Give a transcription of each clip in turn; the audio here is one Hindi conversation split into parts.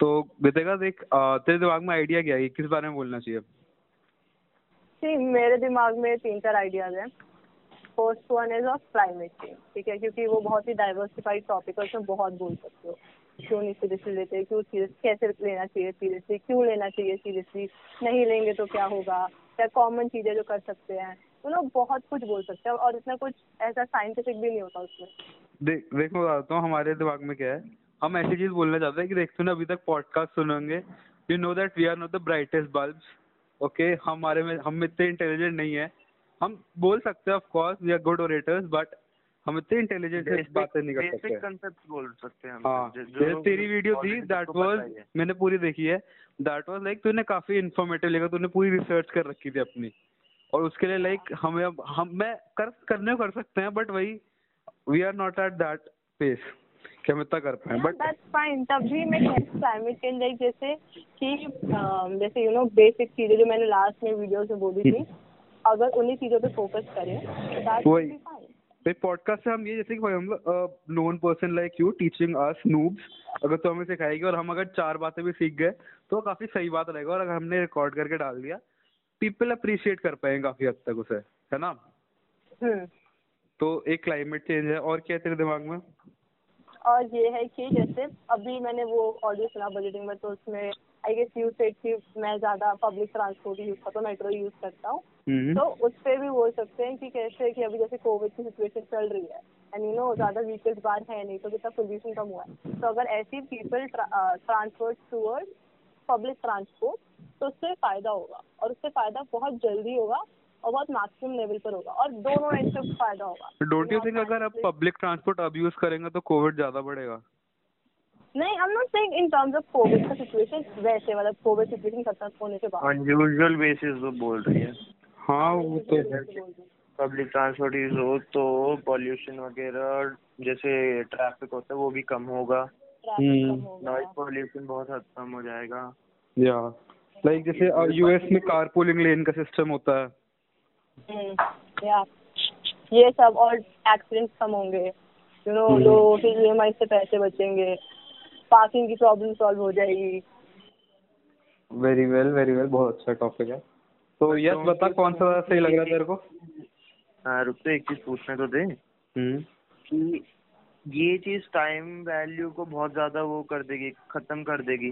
तो गीतिका देख तेरे दिमाग में आइडिया क्या है? किस बारे में बोलना चाहिए? सी मेरे दिमाग में तीन चार आइडियाज़ हैं। First one is of climate change ठीक है? क्योंकि वो बहुत ही डाइवर्सिफाइड टॉपिक है उसमें बहुत बोल सकते हो। क्यों नहीं सीरियसली लेते? क्यों सीरियस कैसे लेना चाहिए? सीरियसली क्यों लेना चाहिए? सीरियसली नहीं लेंगे तो क्या होगा? क्या कॉमन चीज़ें जो कर सकते हैं? तो लोग बहुत कुछ बोल सकते हैं और इतना कुछ ऐसा साइंटिफिक भी नहीं होता उसमें। देख देख बताता हूँ हमारे दिमाग में क्या है? हम ऐसी चीज़ बोलना चाहते हैं कि देख तूने अभी तक पॉडकास्ट सुने होंगे you know that we are not the brightest bulbs okay हमारे में हम इतने इंटेलिजेंट नहीं है। हम बोल सकते हैं of course we are good orators but हम इतने इंटेलिजेंट से बातें नहीं कर बेसिक सकते। कंसेप्ट बोल सकते हैं हम। हाँ जैसे तेरी वीडियो थी दैट वाज मैंने पूरी देखी है। दैट वाज लाइक तूने काफ़ी इन्फॉर्मेटिव लिखा तूने पूरी रिसर्च कर रखी थी अपनी। और उसके लिए लाइक हमें हम मैं कर करने कर सकते हैं बट वही we are not at that pace कि हम इतना कर पाए बट दैट्स फाइन तभी मैं क्लाइमेट चेंज लाइक जैसे कि जैसे यू नो बेसिक चीज़ें जो मैंने लास्ट में वीडियोस में बोली थी अगर उन्हीं चीज़ों पे फोकस करें वही। फाइन पॉडकास्ट से हम ये जैसे कि भाई हम known person like you teaching us noobs अगर तो हमें सिखाएगी और हम अगर चार बातें भी सीख गए तो काफ़ी सही बात रहेगा और अगर हमने रिकॉर्ड करके डाल दिया पीपल अप्रिशिएट कर पाएँगे काफ़ी हद तक उसे है ना? हम्म तो एक क्लाइमेट चेंज है और क्या है तेरे दिमाग में? और ये है कि जैसे अभी मैंने वो ऑडियो सुना बजटिंग में तो उसमें आई गेस यू सेड कि मैं ज़्यादा पब्लिक ट्रांसपोर्ट यूज़ करता हूँ मेट्रो यूज़ करता हूँ। हम्म। तो उस पर भी बोल सकते हैं कि कैसे कि अभी जैसे कोविड की सिचुएशन चल रही है। एंड यू नो ज़्यादा व्हीकल्स बाहर है नहीं तो कितना पोल्यूशन कम हुआ है। तो अगर ऐसी people transport toward public transport तो उससे फ़ायदा होगा। और उससे फ़ायदा बहुत जल्दी होगा और बहुत मैक्सिमम लेवल पर होगा और दोनों एंड से फ़ायदा होगा। डोंट यू थिंक अगर आप पब्लिक ट्रांसपोर्ट अब यूज़ करेंगे तो कोविड ज़्यादा बढ़ेगा? नहीं I am not saying in terms of Covid का सिचुएशन वैसे मतलब कोविड सिचुएशन खत्म होने के बाद। अनयूजुअल बेसिस वो बोल रही है। हाँ वो तो है। पब्लिक ट्रांसपोर्ट यूज़ हो। तो पॉल्यूशन वगैरह जैसे ट्रैफ़िक होता है वो भी कम होगा। नॉइज़ पॉल्यूशन बहुत हद कम हो जाएगा। या लाइक जैसे यूएस में कारपूलिंग लेन का सिस्टम होता है। हम्म, या। ये सब और एक्सीडेंट्स कम होंगे। You know hmm. लोगों के ई से पैसे बचेंगे। पार्किंग की प्रॉब्लम सॉल्व हो जाएगी। वेरी वेल वेरी वेल बहुत अच्छा टॉपिक है। तो यस बता कौन सा ज़्यादा सही लग रहा है तेरे को? हाँ रुक तो एक चीज़ पूछने तो दे। हम्म। कि ये चीज़ टाइम वैल्यू को बहुत ज़्यादा वो कर देगी खत्म कर देगी।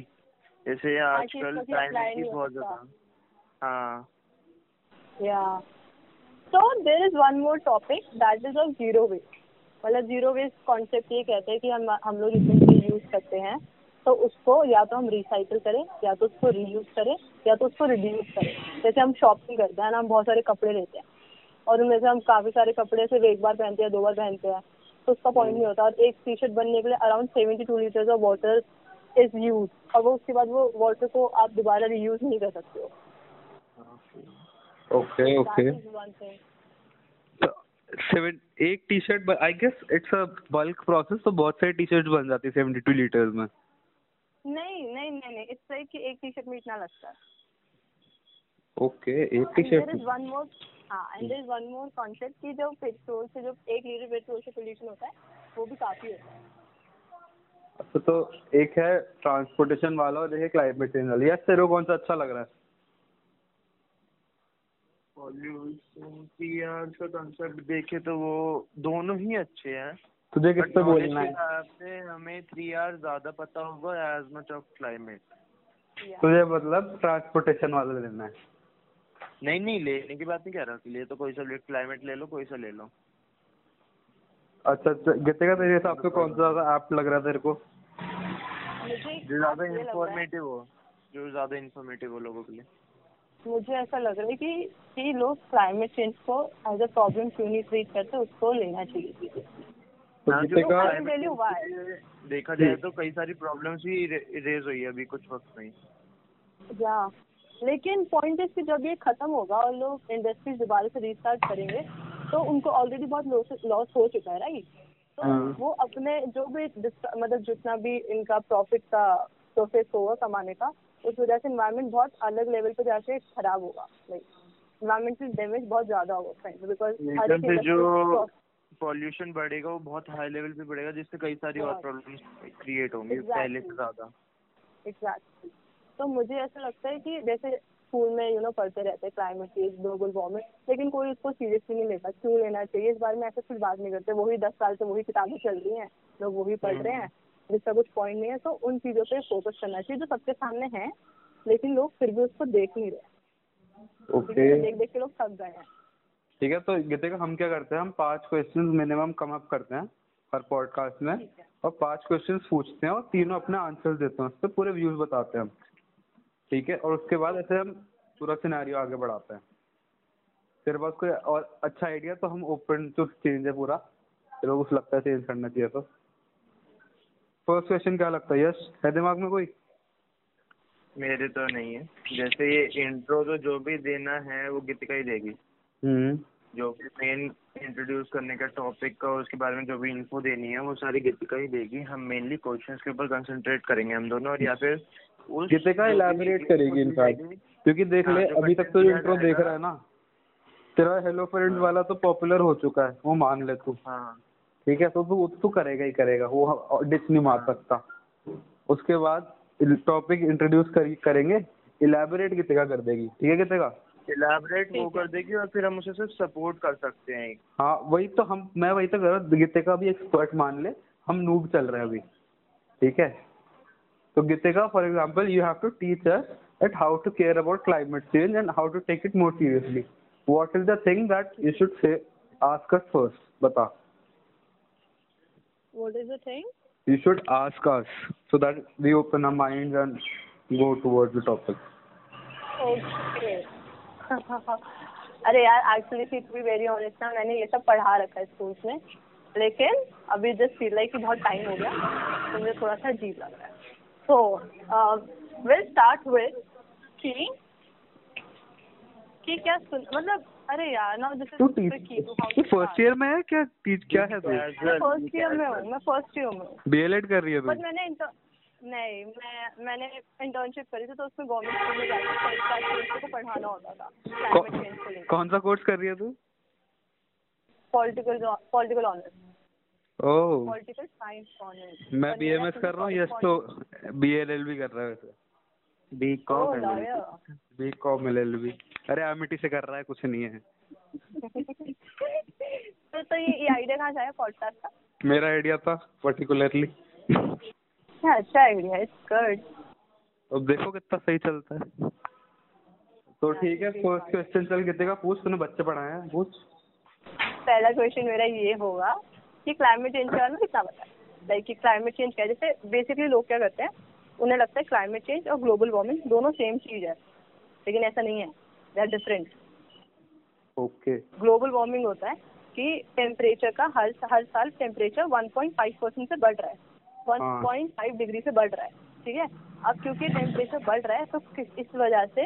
जैसे आजकल टाइम की बहुत ज़्यादा। हाँ। Yeah. So there is one more topic that is of zero waste मतलब ज़ीरो वेस्ट कॉन्सेप्ट ये कहते हैं कि हम हम लोग जितनी यूज़ करते हैं। तो उसको या तो हम रिसाइकिल करें या तो उसको रीयूज करें या तो उसको रिड्यूस करें। जैसे हम शॉपिंग करते हैं ना हम बहुत सारे कपड़े लेते हैं। और उनमें से हम काफ़ी सारे कपड़े सिर्फ़ एक बार पहनते हैं दो बार पहनते हैं। तो उसका पॉइंट नहीं होता और एक टी शर्ट बनने के लिए around seventy two litres of water is use और वो उसके बाद वो वाटर को आप दोबारा रीयूज नहीं कर सकते हो। ओके ओके सेवन एक T shirt I guess it's a bulk process तो बहुत सारी टी शर्ट बन जाती है सेवेंटी टू लीटर्स में। नहीं नहीं नहीं नहीं इट्स लाइक कि एक टी शर्ट में इतना लगता है। ओके एक T there is one more हाँ and there is one more concept कि जो पेट्रोल से जो एक लीटर पेट्रोल से पोल्यूशन होता है वो भी काफ़ी होता है। अच्छा तो एक है ट्रांसपोर्टेशन वाला और एक है क्लाइमेट चेंज वाला। यस तेरे कौन सा अच्छा लग रहा है? पॉल्यूशन की यार का कंसेप्ट देखे तो वो दोनों ही अच्छे हैं। तुझे किस But पे बोलना है। हिसाब से हमें थ्री आवर ज़्यादा पता होगा एज मच ऑफ़ क्लाइमेट तुझे मतलब ट्रांसपोर्टेशन वाला लेना है। नहीं नहीं लेने की बात नहीं कह रहा ले तो कोई सा क्लाइमेट ले लो कोई सा ले लो। अच्छा अच्छा गीतिका तेरे हिसाब से कौन सा ऐप लग रहा है तेरे को? जो ज़्यादा है- इंफॉर्मेटिव हो जो ज़्यादा इंफॉर्मेटिव हो लोगों के लिए। मुझे ऐसा लग रहा है कि कि लोग क्लाइमेट चेंज को एज अ प्रॉब्लम क्यों नहीं ट्रीट करते उसको लेना चाहिए। तो हाँ, change से देखा जाए तो कई सारी प्रॉब्लम्स भी रेज हुई है अभी कुछ वक्त में या लेकिन पॉइंट इज़ कि जब ये खत्म होगा और लोग इंडस्ट्रीज़ दोबारा से रीस्टार्ट करेंगे तो उनको ऑलरेडी बहुत लॉस लॉस हो चुका है राइट तो हाँ। वो अपने जो भी मतलब जितना भी इनका प्रॉफिट का प्रोसेस होगा कमाने का उस वजह से इन्वायरमेंट बहुत अलग लेवल पे जाके खराब होगा। लाइक इन्वायरमेंटल डैमेज बहुत ज़्यादा होगा बिकॉज़ एक से जो पॉल्यूशन बढ़ेगा वो बहुत हाई लेवल पे बढ़ेगा जिससे कई सारी और प्रॉब्लम्स क्रिएट होंगी पहले से ज़्यादा। एग्जैक्टली तो मुझे ऐसा लगता है कि जैसे स्कूल में यू नो पढ़ते रहते हैं क्लाइमेट चेंज ग्लोबल वार्मिंग लेकिन कोई उसको सीरियसली नहीं लेता क्यों लेना चाहिए? इस बारे में ऐसे कुछ बात नहीं करते वही दस साल से वही किताबें चल रही हैं लोग वही पढ़ रहे हैं। जिसका कुछ पॉइंट नहीं है तो उन चीज़ों पे फोकस करना चाहिए जो सबके सामने है लेकिन लोग फिर भी उसको देख नहीं रहे। ओके देख देख के लोग थक गए हैं। ठीक है तो गीतिका हम क्या करते हैं हम पाँच क्वेश्चंस मिनिमम कम अप करते हैं हर पॉडकास्ट में और पाँच क्वेश्चन पूछते हैं और तीनों अपने आंसर देते हैं उस पर पूरे व्यूज़ बताते हैं हम। ठीक है और उसके बाद ऐसे हम पूरा सिनेरियो आगे बढ़ाते हैं। तेरे पास कोई और अच्छा आइडिया तो हम ओपन टू चेंज है पूरा को कुछ लगता है चेंज करना चाहिए तो। फ़र्स्ट क्वेश्चन क्या लगता है यश? है दिमाग में कोई? मेरे तो नहीं है। जैसे ये इंट्रो तो जो भी देना है वो गीतिका ही देगी। हम्म। जो भी मेन इंट्रोड्यूस करने का टॉपिक का उसके बारे में जो भी इन्फो देनी है वो सारी गीतिका ही देगी। हम मेनली क्वेश्चंस के ऊपर कंसंट्रेट करेंगे हम दोनों और या फिर उस गीतिका elaborate करेगी इनफैक्ट क्योंकि देख हाँ, ले अभी तक तो इंट्रो देख रहा है ना तेरा हेलो फ्रेंड्स वाला तो पॉपुलर हो चुका है वो मान ले तू। हाँ। ठीक है तो तू तू करेगा ही करेगा वो डिच नहीं मार सकता। उसके बाद टॉपिक इंट्रोड्यूस कर, करेंगे इलेबोरेट गीतिका कर देगी ठीक है गीतिका इलाबरेट वो कर देगी और फिर हम उसे सिर्फ़ सपोर्ट कर सकते हैं हाँ वही तो हम मैं वही तो कर रहा हूँ गीतिका भी एक्सपर्ट मान ले हम नूब चल रहे हैं अभी ठीक है? तो गीते का for example you have to teach us at how to care about climate change and how to take it more seriously what is the thing that you should say ask us first बता। What is the thing you should ask us so that we open our minds and go towards the topic. Okay अरे यार actually to be very honest ना मैंने ये सब पढ़ा रखा है स्कूल्स में लेकिन अभी जस्ट फील लाइक कि बहुत टाइम हो गया तो मुझे थोड़ा सा अजीब लग रहा है। सो विल स्टार्ट विद कि कि क्या सुन मतलब अरे यार ना दिस तू तू फ़र्स्ट ईयर में है क्या? टीच क्या है तू? फ़र्स्ट ईयर में हूँ मैं फ़र्स्ट ईयर में हूँ। बीएलएड कर रही है तू? बट मैंने इंटर नहीं मैं मैंने इंटर्नशिप करी थी तो उसमें गवर्नमेंट स्कूल में जाकर फ़र्स्ट क्लास के बच्चों को पढ़ाना होता था कौन सा कोर्स कर रही है तू? Political political honours oh. Political science honours मैं बीएमएस कर रहा हूँ यस तो बीएलएल भी कर रहा है वैसे। B O com lawyer B com L L B अरे एमिटी से कर रहा है कुछ नहीं है। तो तो ये ये आइडिया कहाँ से आया? पॉडकास्ट का? मेरा आइडिया था पर्टिकुलरली अच्छा आइडिया इट्स गुड अब देखो कितना सही चलता है। तो ठीक है फ़र्स्ट क्वेश्चन चल कितने का पूछ तूने बच्चे पढ़ाए हैं पूछ। पहला क्वेश्चन मेरा ये होगा कि क्लाइमेट चेंज के बारे में कितना पता है? लाइक कि क्लाइमेट चेंज क्या है? जैसे बेसिकली लोग क्या करते हैं उन्हें लगता है क्लाइमेट चेंज और ग्लोबल वार्मिंग दोनों सेम चीज़ है। लेकिन ऐसा नहीं है। They are different okay global warming होता है कि टेम्परेचर का हर हर साल टेम्परेचर 1.5 परसेंट से बढ़ रहा है। 1.5 डिग्री से बढ़ रहा है। ठीक है? अब क्योंकि टेम्परेचर बढ़ रहा है तो इस वजह से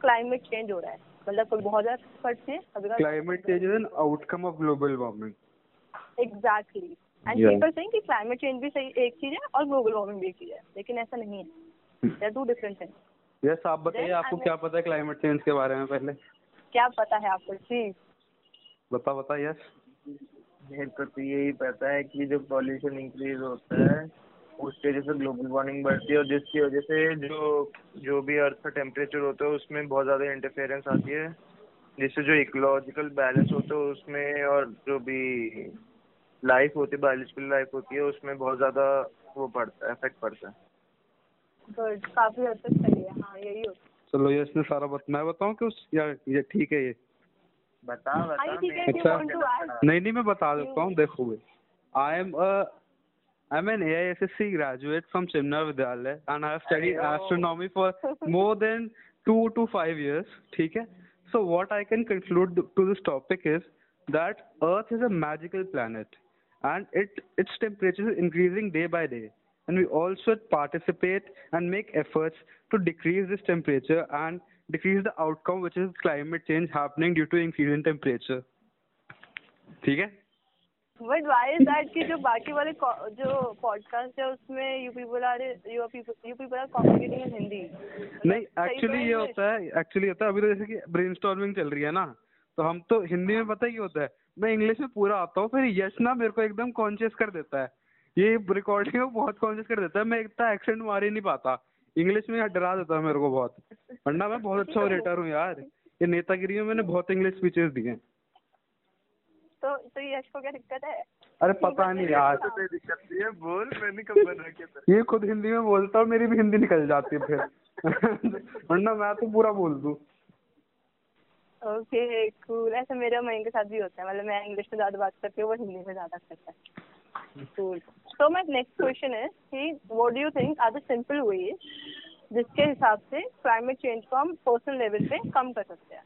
क्लाइमेट चेंज हो रहा है। मतलब कोई बहुत ज़्यादा है कभी climate change is an outcome of global warming exactly and. People saying कि क्लाइमेट चेंज भी सही एक चीज़ है और ग्लोबल वार्मिंग भी एक चीज़ है लेकिन ऐसा नहीं है। They are two different things yes आप बताइए आपको क्या पता है क्लाइमेट चेंज के बारे में पहले? क्या पता है आपको जी? बता बता यस मेरे को तो यही पता है कि जो पॉल्यूशन इंक्रीज होता है उसकी वजह से ग्लोबल वार्मिंग बढ़ती है और जिसकी वजह से जो जो भी अर्थ का टेम्परेचर होता है उसमें बहुत ज़्यादा इंटरफेरेंस आती है। जिससे जो इकोलॉजिकल बैलेंस होता है उसमें और जो भी लाइफ होती है बायोलॉजिकल लाइफ होती है उसमें बहुत ज़्यादा वो पड़ता है इफ़ेक्ट पड़ता है। गुड काफ़ी हद तक सही है हाँ यही होता चलो यस ने सारा बत मैं बताऊँ कि उस या ये ठीक है ये बता हाँ, बता ये है, अच्छा। नहीं नहीं मैं बता देता हूँ देखोगे I am I am an AISSC graduate from Chimna Vidyalaya and I have studied अरे, oh. astronomy for more than two to five years. ठीक है So what I can conclude to this topic is that Earth is a magical planet and it its temperature is increasing day by day and we all should participate and make efforts to decrease this temperature and decrease the outcome which is climate change happening due to increase in temperature. ठीक है? बट व्हाई इज़ दैट कि जो बाकी वाले जो पॉडकास्ट है उसमें you people are you people you people are communicating in Hindi नहीं एक्चुअली ये होता है एक्चुअली होता है। अभी तो जैसे कि ब्रेनस्टॉर्मिंग चल रही है ना तो हम तो हिंदी में पता है होता है? मैं इंग्लिश में पूरा आता हूँ फिर यश ना मेरे को एकदम कॉन्शियस कर देता है। ये रिकॉर्डिंग में बहुत कॉन्शियस कर देता है मैं इतना एक्सेंट मार ही नहीं पाता। इंग्लिश में यार डरा देता है मेरे को बहुत। वरना मैं बहुत अच्छा ओरेटर हूँ यार। ये नेतागिरी में मैंने बहुत इंग्लिश स्पीचेस दिए हैं। तो तो यश को क्या दिक्कत है? अरे पता नहीं यार। तो है। बोल मैंने कब बना के ये खुद हिंदी में बोलता है मेरी भी हिंदी निकल जाती है फिर। वरना मैं तो पूरा बोल दूँ। ओके कूल ऐसे मेरे मयंक के साथ भी होता है। मतलब मैं इंग्लिश में ज़्यादा बात करती हूँ वो हिंदी में ज़्यादा करता है। कूल तो माय नेक्स्ट क्वेश्चन है कि what do you think are the simple ways जिसके हिसाब से क्लाइमेट चेंज को हम पर्सनल लेवल पे कम कर सकते हैं?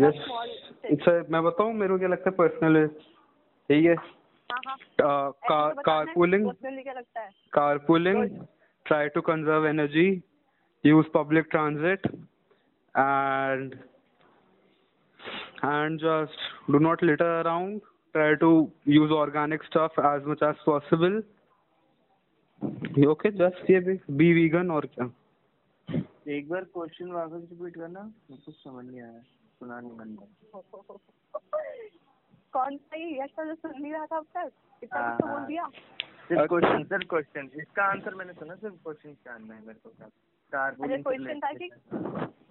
यस अच्छा मैं बताऊँ मेरे को क्या लगता है पर्सनल यही है? हाँ हाँ। कार कारपूलिंग पर्सनली क्या लगता है? Carpooling try to conserve energy use public transit and and try to use organic stuff as much as possible. Okay? Just ये भी be vegan और क्या? एक बार क्वेश्चन वापस रिपीट करना को समझ नहीं आया सुना नहीं मैंने। कौन सा ये यश वाला सुन नहीं रहा था अब तक? इतना कुछ तो बोल। दिया। सिर्फ़ क्वेश्चन सिर्फ़ क्वेश्चन इसका आंसर मैंने सुना सिर्फ़ क्वेश्चन जानना है मेरे को क्या? कार अच्छा क्वेश्चन था कि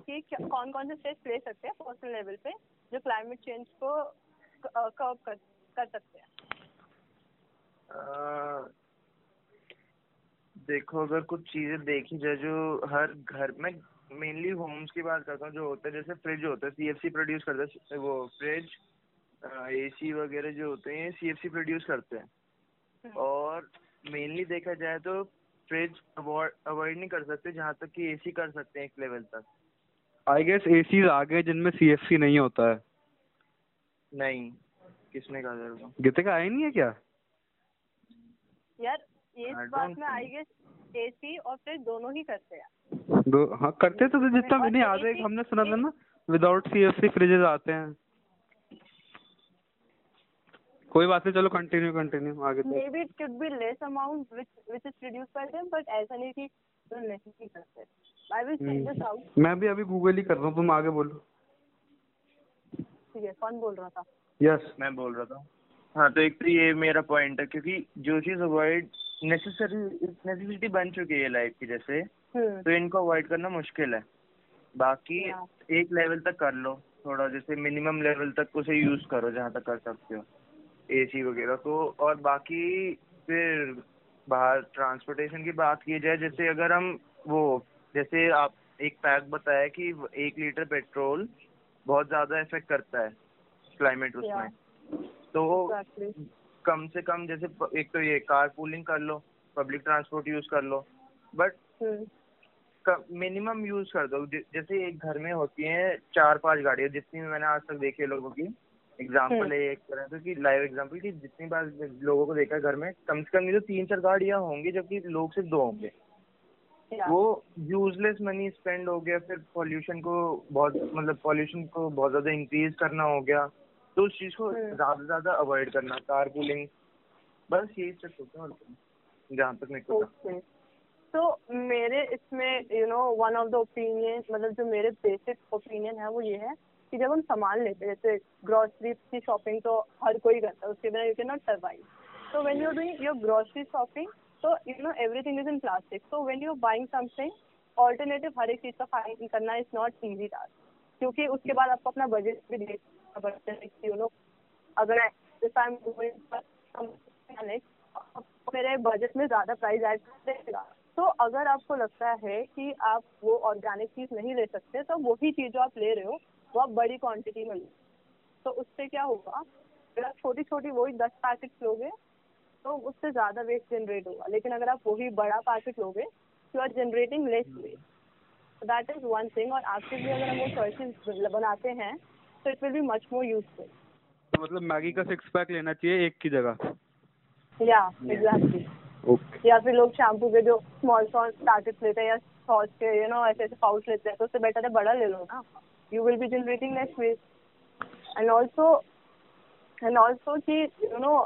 कि कौन कौन से स्टेप्स ले सकते हैं पर्सनल लेवल पे जो क्लाइमेट चेंज को कर्व कर कर सकते हैं। देखो अगर कुछ चीज़ें देखी जाए जो हर घर में मेनली होम्स की बात करता हूँ जो होता है जैसे फ्रिज होता है सीएफसी प्रोड्यूस करता है वो फ्रिज एसी वगैरह जो होते हैं सीएफसी प्रोड्यूस करते हैं। हम्म। और मेनली देखा जाए तो फ्रिज अवॉइड नहीं कर सकते जहाँ तक कि एसी कर सकते हैं एक लेवल तक। आई गेस एसीज आ गए जिनमें सीएफसी नहीं होता है। नहीं किसने कहा तेरे को? गीते का नहीं है क्या? यार इस बात में आई गेस एसी और फ्रिज दोनों ही करते हैं। दो हाँ करते तो जितना और मैंने याद है AC हमने सुना था ना विदाउट सीएफसी फ्रिजेज आते हैं। कोई बात नहीं चलो कंटिन्यू कंटिन्यू आगे तो maybe it could be less amount which which is produced by them but ऐसा नहीं कि नहीं करते। I will check this out मैं भी अभी गूगल ही कर रहा हूँ तुम आगे बोलो। ठीक है कौन बोल रहा था? यस मैं बोल रहा था। हाँ तो एक तो ये मेरा पॉइंट है क्योंकि जो चीज़ अवॉइड नेसेसरी नेसेसिटी बन चुकी है लाइफ की जैसे हम्म। तो इनको अवॉइड करना मुश्किल है। बाकी हाँ। एक लेवल तक कर लो थोड़ा जैसे मिनिमम लेवल तक उसे यूज़ करो जहाँ तक कर सकते हो। एसी वगैरह तो और बाकी फिर बाहर ट्रांसपोर्टेशन की बात की जाए जैसे अगर हम वो जैसे आप एक पैक बताया कि एक लीटर पेट्रोल बहुत ज़्यादा इफ़ेक्ट करता है क्लाइमेट उसमें। तो कम से कम जैसे एक तो ये कार पूलिंग कर लो पब्लिक ट्रांसपोर्ट यूज़ कर लो। बट मिनिमम यूज़ कर दो। जैसे एक घर में होती है चार पाँच गाड़ियाँ जितनी मैंने आज तक देखी है लोगों की। Example hmm. है एक तरह से कि लाइव एग्ज़ाम्पल की जितनी बार लोगों को देखा है घर में कम से कम ये तो तीन चार गाड़ियाँ होंगी जबकि लोग सिर्फ़ दो होंगे। या वो यूजलेस मनी स्पेंड हो गया फिर पॉल्यूशन को बहुत मतलब पॉल्यूशन को बहुत ज़्यादा इंक्रीज करना हो गया। तो उस चीज़ को हम्म। ज़्यादा से ज़्यादा अवॉइड करना कार पूलिंग बस यही सब होता है। जहाँ तक मेरे को तो मेरे इसमें you know one of the opinion मतलब जो मेरे बेसिक ओपिनियन है वो ये है कि जब हम सामान लेते हैं जैसे ग्रोसरी की शॉपिंग तो हर कोई करता है उसके बिना you can not survive so when you're doing your grocery shopping so, you know, everything is in plastic. So, when you're buying something, alternative हर एक चीज़ का फाइंड करना इज़ नॉट इजी टास्क क्योंकि उसके बाद आपको अपना बजट भी देखना पड़ता है यू नो अगर मेरे बजट में ज़्यादा प्राइस ऐड कर देगा. तो अगर आपको लगता है कि आप वो ऑर्गेनिक चीज़ नहीं ले सकते तो वही चीज़ जो आप ले रहे हो, वो आप बड़ी क्वांटिटी में लो तो उससे क्या होगा? अगर आप छोटी छोटी वही दस पैकेट लोगे तो उससे ज़्यादा वेस्ट जनरेट होगा। लेकिन अगर आप वही बड़ा पैकेट लोगे you are generating less waste that is one thing और एक्चुअली अगर हम वो चॉइसेस बनाते हैं तो it will be much more useful तो मतलब मैगी का सिक्स पैक लेना चाहिए एक की जगह? या एग्जैक्टली ओके या फिर लोग शैम्पू के जो स्मॉल स्मॉल पैकेट्स लेते हैं या सॉस के यू नो ऐसे ऐसे पाउच लेते हैं तो उससे बेटर है बड़ा ले लो ना। You will be generating less waste and also and also कि यू नो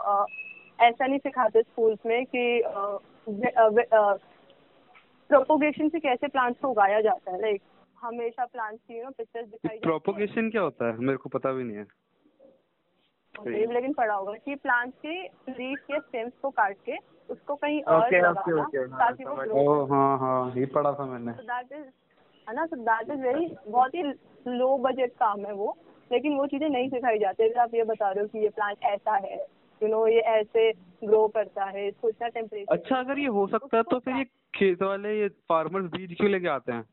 ऐसा नहीं सिखाते स्कूल्स में कि प्रोपोगेशन से कैसे प्लांट्स को उगाया जाता है लाइक हमेशा प्लांट्स की यू नो पिक्चर्स दिखाई प्रोपोगेशन क्या होता है? मेरे को पता भी नहीं है। Okay, लेकिन पढ़ा होगा कि प्लांट्स के लीफ के स्टेम्स को काट के उसको कहीं और Okay, लगाना okay, okay, हाँ, ताकि वो ओ हाँ हाँ ये पढ़ा था मैंने। दैट इज़ है ना? तो दैट इज़ वेरी बहुत ही लो बजट काम है वो लेकिन वो चीज़ें नहीं सिखाई जाती। अगर आप ये बता रहे हो कि ये प्लांट ऐसा है यू नो ये ऐसे ग्रो करता है इसको इतना टेम्परेचर अच्छा अगर ये हो सकता है तो फिर ये खेत वाले ये फार्मर्स बीज क्यों लेके आते हैं?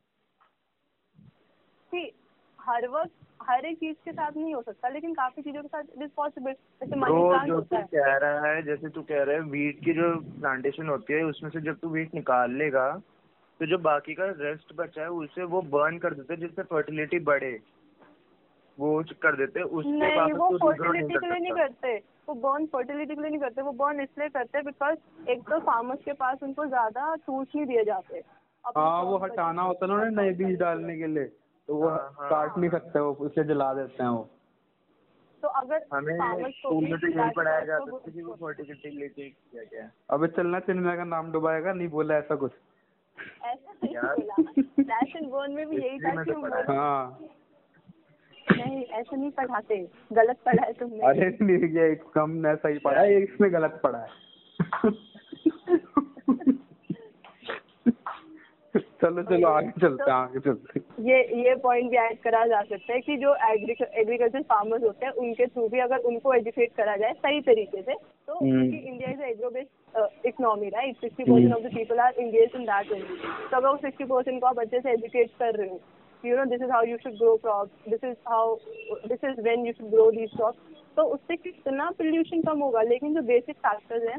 कि हर वक्त हर एक चीज़ के साथ नहीं हो सकता लेकिन काफ़ी चीज़ों के साथ इट इज़ पॉसिबल जैसे मनी प्लांट जो होता तू है। कह रहा है जैसे तू कह रहा है वीट की जो प्लांटेशन होती है उसमें से जब तू वीट निकाल लेगा तो जो बाकी का रेस्ट बचा है उसे वो बर्न कर देते हैं जिससे फर्टिलिटी बढ़े। वो कर देते हैं उसके नहीं बाद वो उसको ग्रो नहीं फर्टिलिटी के लिए नहीं करते। वो बर्न फर्टिलिटी के लिए नहीं करते वो बर्न इसलिए करते हैं बिकॉज़ एक तो फार्मर्स के पास उनको ज़्यादा टूल्स नहीं दिए जाते। हाँ वो हटाना होता है ना उन्हें नए बीज डालने के लिए। तो वो हाँ, हाँ। काट नहीं सकते वो इसलिए जला देते हैं वो। तो अगर हमें तो यही that पढ़ाया जाता also कि वो फर्टिलिटी लेके क्या क्या है अबे चलना चिन्मय का नाम डुबाएगा नहीं बोला ऐसा कुछ। ऐसा नहीं बोला। बर्न में भी यही था कि तो है। नहीं ऐसे नहीं पढ़ाते। गलत पढ़ा है तुमने। अरे नहीं ये कम ने सही पढ़ा है इसने गलत पढ़ा है। चलो चलो आगे चलते हैं आगे चलते ये ये पॉइंट भी ऐड करा जा सकता है कि जो एग्रीकल्चर फार्मर्स होते हैं उनके थ्रू भी अगर उनको एजुकेट करा जाए सही तरीके से तो। India is agro based economy right sixty percent of the people are engage in that तो अगर सिक्सटी परसेंट को आप अच्छे से एजुकेट कर रहे हो you know this is how you should grow crop this is how this is when you should grow these crop तो उससे कितना पोल्यूशन कम होगा लेकिन जो बेसिक फैक्टर्स हैं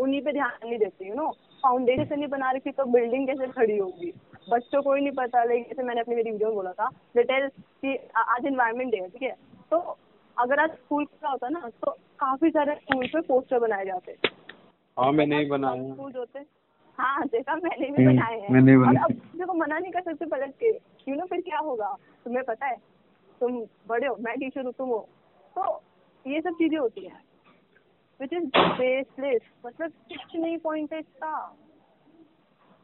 उन्हीं पे ध्यान नहीं देते यू नो फाउंडेशन नहीं बना रखी तो बिल्डिंग कैसे खड़ी होगी? बच्चों को ही नहीं पता लेकिन जैसे मैंने अपनी मेरी वीडियो में बोला था डिटेल कि आज इन्वायरमेंट डे है ठीक है? तो अगर आज स्कूल खुला होता ना तो काफ़ी सारे स्कूल पे पोस्टर बनाए जाते। हाँ मैंने ही बनाया स्कूल होते। हाँ जैसा मैंने भी हम्म, बनाए हैं। मैंने बनाए। अब देखो मना नहीं कर सकते पलट के। यू नो फिर क्या होगा? तुम्हें पता है तुम बड़े हो मैं टीचर हूँ तुम हो। तो ये सब चीज़ें होती हैं। विच इज़ बेसलेस मतलब कुछ नहीं पॉइंट है इसका।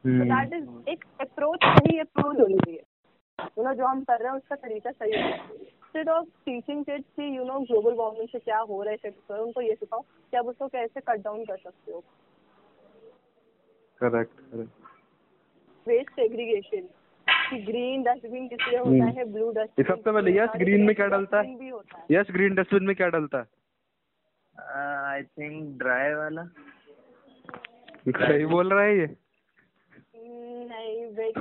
हम्म। दैट इज़ एक अप्रोच सही अप्रोच होनी चाहिए। यू नो जो हम कर रहे हैं उसका तरीका सही होना चाहिए। इंस्टेड ऑफ़ टीचिंग किड्स कि यू नो ग्लोबल वार्मिंग से क्या हो रहा है इफ़ेक्ट पर उनको ये सिखाओ कि आप उसको कैसे कट डाउन कर सकते हो। करेक्ट करेक्ट वेस्ट सेग्रीगेशन कि ग्रीन डस्टबिन किस लिए हम्म। होता है ब्लू डस्टबिन इस हफ़्ते में यस ग्रीन में क्या डलता है? भी होता है। यस ग्रीन डस्टबिन में क्या डलता है? आई थिंक ड्राई वाला। सही बोल रहा है ये। नहीं वेट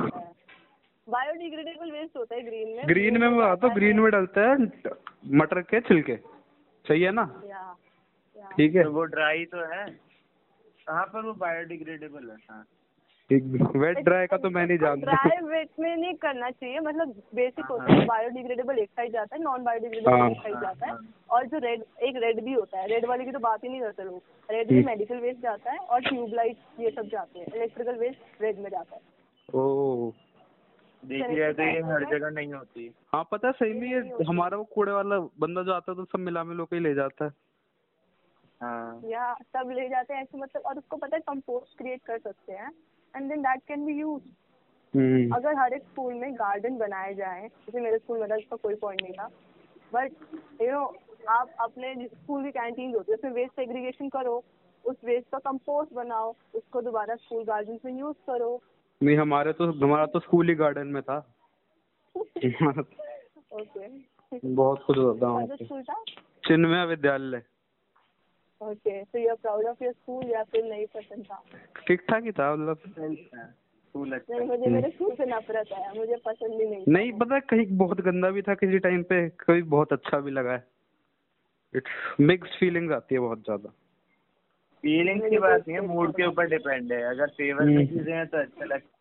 बायोडिग्रेडेबल वेस्ट होता है ग्रीन में। ग्रीन में मैं हूँ ग्रीन में डलता है मटर के छिलके। सही है ना? ठीक है। तो वो ड्राई तो है। कहाँ पर वो बायोडिग्रेडेबल है हाँ? वेट ड्राई का तो मैं नहीं जानता। ड्राई वेट में नहीं करना चाहिए मतलब बेसिक होता हाँ। है। बायोडिग्रेडेबल एक साइड जाता है नॉन बायोडिग्रेडेबल हाँ। एक साइड जाता है हाँ। और जो रेड एक रेड भी होता है रेड वाले की तो बात ही नहीं करते लोग। रेड में हम्म। मेडिकल वेस्ट जाता है और ट्यूबलाइट ये सब जाते हैं इलेक्ट्रिकल वेस्ट रेड में जाता है। ओ देखी जाए तो ये हर जगह नहीं होती। हाँ पता है सही में ये हमारा वो कूड़े वाला बंदा जो आता है तो सब मिला मिलो के ही ले जाता है हाँ। या सब ले जाते हैं ऐसे मतलब और उसको पता है कंपोस्ट क्रिएट कर सकते हैं and then that can be use अगर हर एक स्कूल में गार्डन बनाए जाए जैसे मेरे स्कूल में था इसका कोई पॉइंट नहीं था बट यू नो आप अपने स्कूल की कैंटीन होती है उसमें वेस्ट सेग्रीगेशन करो उस वेस्ट का कंपोस्ट बनाओ उसको दोबारा स्कूल गार्डन में यूज़ करो। नहीं हमारे तो हमारा तो स्कूल ही गार्डन में था। ओके बहुत कुछ होता स्कूल था? चिन्मय विद्यालय। ओके तो you are proud of your school या फिर नहीं पसंद था ठीक ठाक ही था मतलब स्कूल अच्छा नहीं मुझे मेरे स्कूल से नफरत है मुझे पसंद ही नहीं नहीं पता कहीं बहुत गंदा भी था किसी टाइम पे कभी बहुत अच्छा भी लगा है। इट्स मिक्स फीलिंग्स आती है बहुत ज़्यादा। फीलिंग्स की बात नहीं है मूड के ऊपर डिपेंड है। अगर फेवर की चीज़ें हैं तो अच्छा लगता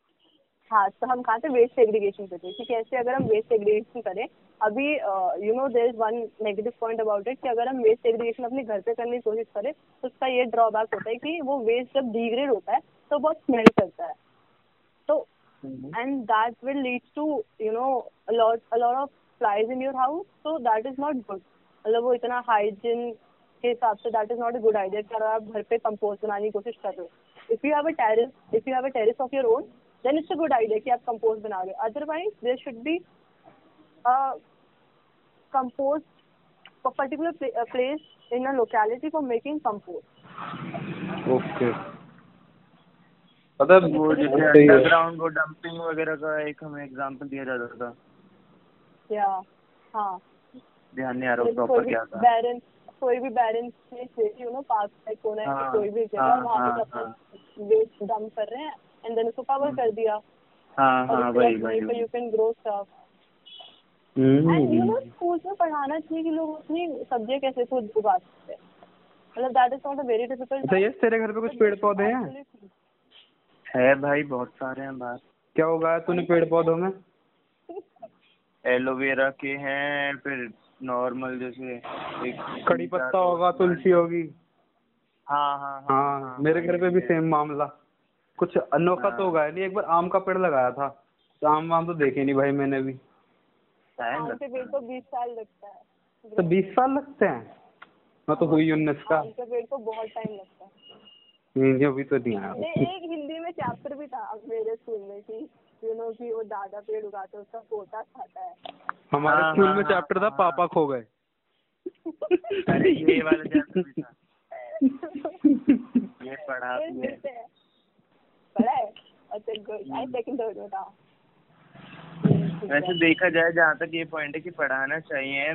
हाँ तो हम कहाँ थे वेस्ट सेग्रीगेशन पे थे? कि कैसे अगर हम वेस्ट सेग्रीगेशन करें अभी you know there is one negative point about it कि अगर हम वेस्ट सेग्रीगेशन अपने घर पे करने की कोशिश करें तो उसका ये ड्रॉबैक होता है कि वो वेस्ट जब डिग्रेड होता है तो बहुत स्मेल करता है। तो and that will lead to you know a lot a lot of flies in your house तो दैट इज़ नॉट गुड मतलब वो इतना हाइजीन के हिसाब से that is not a good idea अगर आप घर पे कंपोस्ट बनाने की कोशिश कर रहे हो। If you have a terrace if you have a terrace of your own then it's a good idea कि आप कंपोस्ट बना रहे हो। Otherwise there should be compost a particular pla- uh, place in a locality for making compost okay है वो जैसे अंडरग्राउंड वो डंपिंग वगैरह का एक हमें एग्जांपल दिया जाता था। या हाँ। ध्यान नहीं आ रहा प्रॉपर क्या था। बैरन कोई भी barren place you know park type होना है हाँ, कोई भी जगह हाँ, वहाँ पे हाँ, वेस्ट डंप कर रहे हैं। एंड देन उसको कवर कर दिया। हाँ हाँ वही वही वहीं पे वही। You can grow stuff and you hmm know school में पढ़ाना चाहिए कि लोग अपनी सब्ज़ियाँ कैसे खुद उगा सकते हैं। मतलब that is not a very difficult अच्छा यस तेरे घर पे कुछ पेड़ पौधे हैं? है भाई बहुत सारे हैं बात क्या उगाया तूने पेड़ पौधों में एलोवेरा के हैं फिर नॉर्मल जैसे एक कड़ी पत्ता होगा तुलसी होगी। हाँ हाँ हाँ मेरे घर पे भी सेम मामला। कुछ अनोखा तो हाँ। उगाया नहीं एक बार आम का पेड़ लगाया था तो आम वाम तो देखे नहीं भाई मैंने भी। टाइम लगता पेड़ को बीस साल लगता है। तो बीस साल लगते हैं? मैं तो हुई उन्नीस का। आम के पेड़ को बहुत टाइम लगता है। नहीं अभी तो नहीं आया। एक हिंदी में चैप्टर भी था मेरे स्कूल में कि यू नो कि वो दादा पेड़ उगाते उसका पोता खाता है। हमारे हाँ, स्कूल हाँ, में हाँ, चैप्टर था हाँ, पापा खो गए। अरे ये वाला चैप्टर था। ये पढ़ा फिर है? मिलते हैं पढ़ा है अच्छा गुड आई सेकंड थर्ड में था वैसे देखा जाए जहाँ तक ये पॉइंट है कि पढ़ाना चाहिए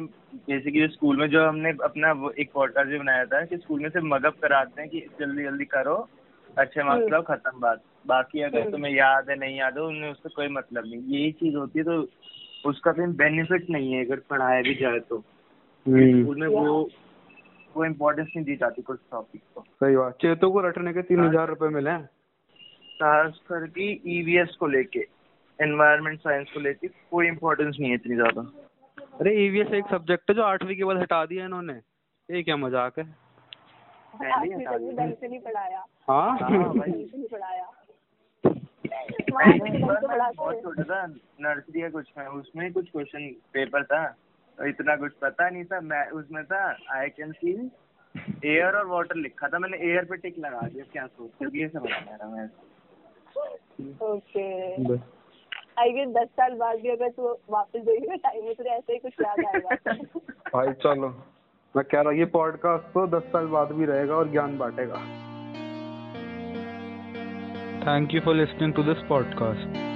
जैसे कि स्कूल में जो हमने अपना वो एक पॉडकास्ट भी बनाया था कि स्कूल में सिर्फ़ मगअप कराते हैं कि जल्दी जल्दी करो अच्छे मार्क्स हम्म। लाओ खत्म बात। बाकी अगर हम्म। तुम्हें याद है नहीं याद है उनमें उससे कोई मतलब नहीं। यही चीज़ होती है तो उसका कोई बेनिफिट नहीं है अगर पढ़ाया भी जाए तो। हम्म, स्कूल में वो वो इम्पोर्टेंस नहीं दी जाती कुछ टॉपिक को। सही बात। चेतों को रटने के तीन हज़ार रुपए मिले हैं। खास करके ईवीएस को लेके एनवायरमेंट साइंस को लेके कोई इम्पोर्टेंस नहीं है इतनी ज़्यादा। अरे ईवीएस एक सब्जेक्ट है जो आठवीं के बाद हटा दिया इन्होंने। ये क्या मज़ाक है? पहले ही हाँ? हाँ, नर्सरी या कुछ उसमें कुछ क्वेश्चन पेपर था। इतना कुछ पता नहीं था। मैं उसमें था आई कैन सी एयर और वाटर लिखा था। मैंने एयर पे टिक लगा दिया क्या सोच ये समझ आ रहा मैं। ओके। आई गेस दस साल बाद भी अगर तू वापस देखेगा टाइम में तुझे ऐसे ही कुछ याद आएगा। भाई चलो। मैं कह रहा हूँ ये पॉडकास्ट तो दस साल बाद भी रहेगा और ज्ञान बांटेगा। Thank you for listening to this podcast